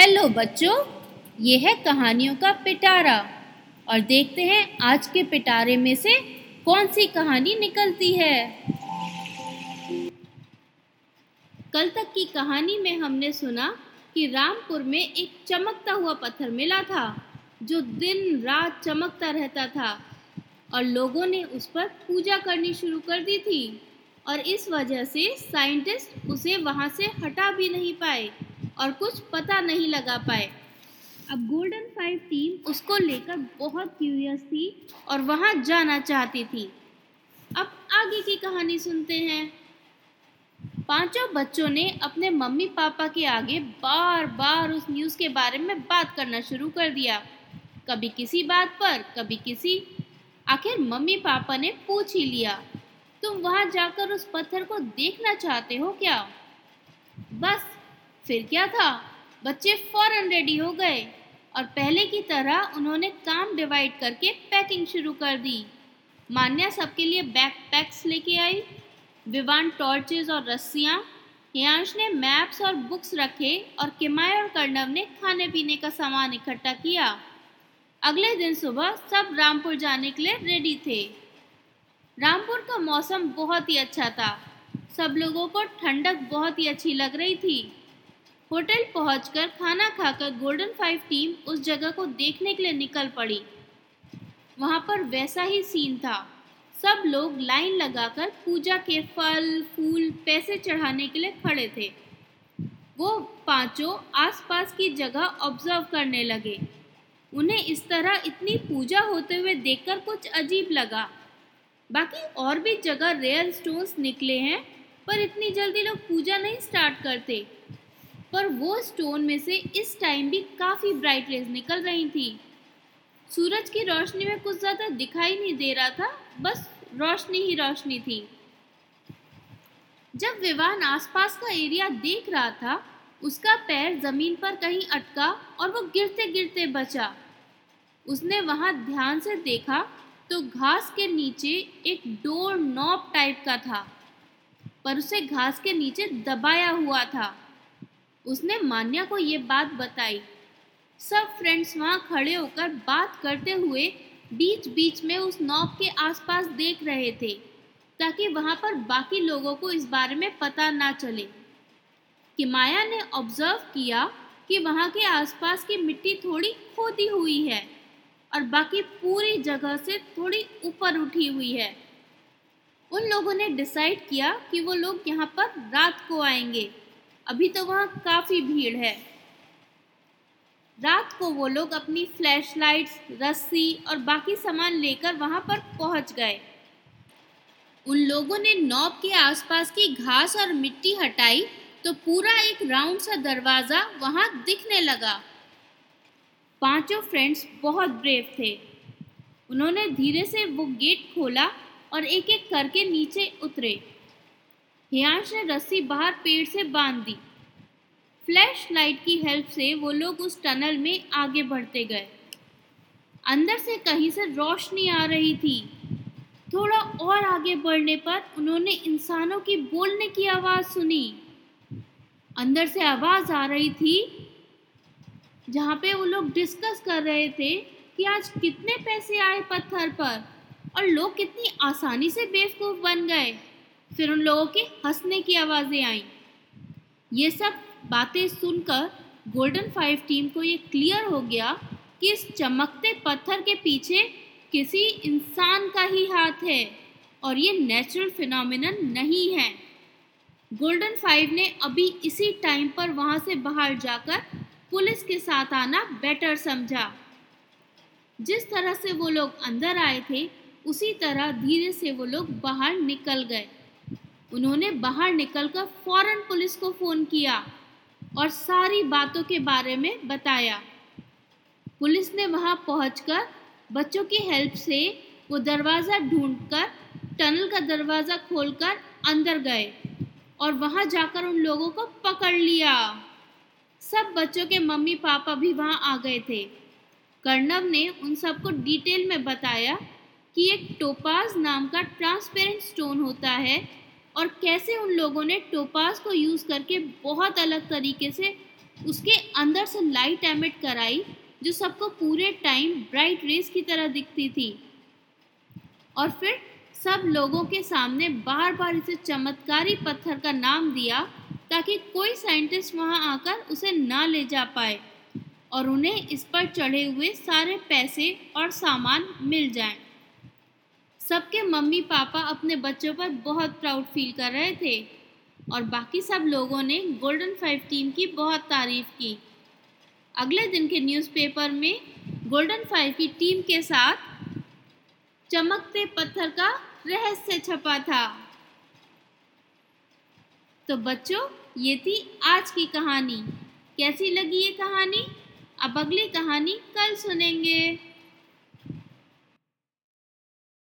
Hello बच्चों, ये है कहानियों का पिटारा। और देखते हैं आज के पिटारे में से कौन सी कहानी निकलती है। कल तक की कहानी में हमने सुना कि रामपुर में एक चमकता हुआ पत्थर मिला था, जो दिन रात चमकता रहता था, और लोगों ने उस पर पूजा करनी शुरू कर दी थी। और इस वजह से साइंटिस्ट उसे वहाँ से हटा भी नहीं पाए। और कुछ पता नहीं लगा पाए। अब गोल्डन फाइव टीम उसको लेकर बहुत क्यूरियस थी और वहाँ जाना चाहती थी। अब आगे की कहानी सुनते हैं। पाँचों बच्चों ने अपने मम्मी पापा के आगे बार बार उस न्यूज़ के बारे में बात करना शुरू कर दिया। कभी किसी बात पर, कभी किसी, आखिर मम्मी पापा ने पूछ ही लिया। तुम वहाँ जाकर उस पत्थर को देखना चाहते हो क्या? बस फिर क्या था? बच्चे फ़ौरन रेडी हो गए और पहले की तरह उन्होंने काम डिवाइड करके पैकिंग शुरू कर दी। मान्या सबके लिए बैक पैक्स लेके आई, विवान टॉर्चेज और रस्सियाँ, हियांश ने मैप्स और बुक्स रखे और किमाय और कर्णव ने खाने पीने का सामान इकट्ठा किया। अगले दिन सुबह सब रामपुर जाने के लिए रेडी थे। रामपुर का मौसम बहुत ही अच्छा था। सब लोगों को ठंडक बहुत ही अच्छी लग रही थी। होटल पहुंचकर खाना खाकर गोल्डन फाइव टीम उस जगह को देखने के लिए निकल पड़ी। वहाँ पर वैसा ही सीन था। सब लोग लाइन लगाकर पूजा के फल, फूल, पैसे चढ़ाने के लिए खड़े थे। वो पाँचों आसपास की जगह ऑब्ज़र्व करने लगे। उन्हें इस तरह इतनी पूजा होते हुए देखकर कुछ अजीब लगा। बाकी और भी जगह रेयर स्टोन्स निकले हैं, पर इतनी जल्दी लोग पूजा नहीं स्टार्ट करते। पर वो स्टोन में से इस टाइम भी काफ़ी ब्राइटनेस निकल रही थी। सूरज की रोशनी में कुछ ज़्यादा दिखाई नहीं दे रहा था, बस रोशनी ही रोशनी थी। जब विवान आसपास का एरिया देख रहा था, उसका पैर ज़मीन पर कहीं अटका और वो गिरते गिरते बचा। उसने वहाँ ध्यान से देखा तो घास के नीचे एक डोर नॉब टाइप का था, पर उसे घास के नीचे दबाया हुआ था। उसने मान्या को ये बात बताई। सब फ्रेंड्स वहाँ खड़े होकर बात करते हुए बीच बीच में उस नॉब के आसपास देख रहे थे, ताकि वहाँ पर बाकी लोगों को इस बारे में पता ना चले। कि माया ने ऑब्ज़र्व किया कि वहाँ के आसपास की मिट्टी थोड़ी खोदी हुई है और बाकी पूरी जगह से थोड़ी ऊपर उठी हुई है। उन लोगों ने डिसाइड किया कि वो लोग यहाँ पर रात को आएँगे। अभी तो वहाँ काफ़ी भीड़ है। रात को वो लोग अपनी फ्लैश लाइट्स रस्सी और बाकी सामान लेकर वहाँ पर पहुँच गए। उन लोगों ने नॉब के आसपास की घास और मिट्टी हटाई तो पूरा एक राउंड सा दरवाज़ा वहाँ दिखने लगा। पाँचों फ्रेंड्स बहुत ब्रेव थे। उन्होंने धीरे से वो गेट खोला और एक एक करके नीचे उतरे। हियांश ने रस्सी बाहर पेड़ से बाँध दी। फ्लैश लाइट की हेल्प से वो लोग उस टनल में आगे बढ़ते गए। अंदर से कहीं से रोशनी आ रही थी। थोड़ा और आगे बढ़ने पर उन्होंने इंसानों की बोलने की आवाज़ सुनी। अंदर से आवाज़ आ रही थी, जहाँ पे वो लोग डिस्कस कर रहे थे कि आज कितने पैसे आए पत्थर पर और लोग कितनी आसानी से बेवकूफ़ बन गए। फिर उन लोगों के हंसने की आवाज़ें आईं। ये सब बातें सुनकर गोल्डन फाइव टीम को ये क्लियर हो गया कि इस चमकते पत्थर के पीछे किसी इंसान का ही हाथ है और ये नेचुरल फिनोमिनन नहीं है। गोल्डन फाइव ने अभी इसी टाइम पर वहाँ से बाहर जाकर पुलिस के साथ आना बेटर समझा। जिस तरह से वो लोग अंदर आए थे, उसी तरह धीरे से वो लोग बाहर निकल गए। उन्होंने बाहर निकलकर फ़ौरन पुलिस को फ़ोन किया और सारी बातों के बारे में बताया। पुलिस ने वहाँ पहुंचकर बच्चों की हेल्प से वो दरवाज़ा ढूंढकर, टनल का दरवाज़ा खोलकर अंदर गए और वहाँ जाकर उन लोगों को पकड़ लिया। सब बच्चों के मम्मी पापा भी वहाँ आ गए थे। कर्णव ने उन सबको डिटेल में बताया कि एक टोपाज नाम का ट्रांसपेरेंट स्टोन होता है और कैसे उन लोगों ने टोपास को यूज़ करके बहुत अलग तरीके से उसके अंदर से लाइट एमिट कराई, जो सबको पूरे टाइम ब्राइट रेस की तरह दिखती थी और फिर सब लोगों के सामने बार बार इसे चमत्कारी पत्थर का नाम दिया, ताकि कोई साइंटिस्ट वहाँ आकर उसे ना ले जा पाए और उन्हें इस पर चढ़े हुए सारे पैसे और सामान मिल जाएँ। सबके मम्मी पापा अपने बच्चों पर बहुत प्राउड फील कर रहे थे। और बाकी सब लोगों ने गोल्डन फाइव टीम की बहुत तारीफ़ की। अगले दिन के न्यूज़पेपर में गोल्डन फाइव की टीम के साथ चमकते पत्थर का रहस्य छपा था। तो बच्चों, ये थी आज की कहानी। कैसी लगी ये कहानी? अब अगली कहानी कल सुनेंगे।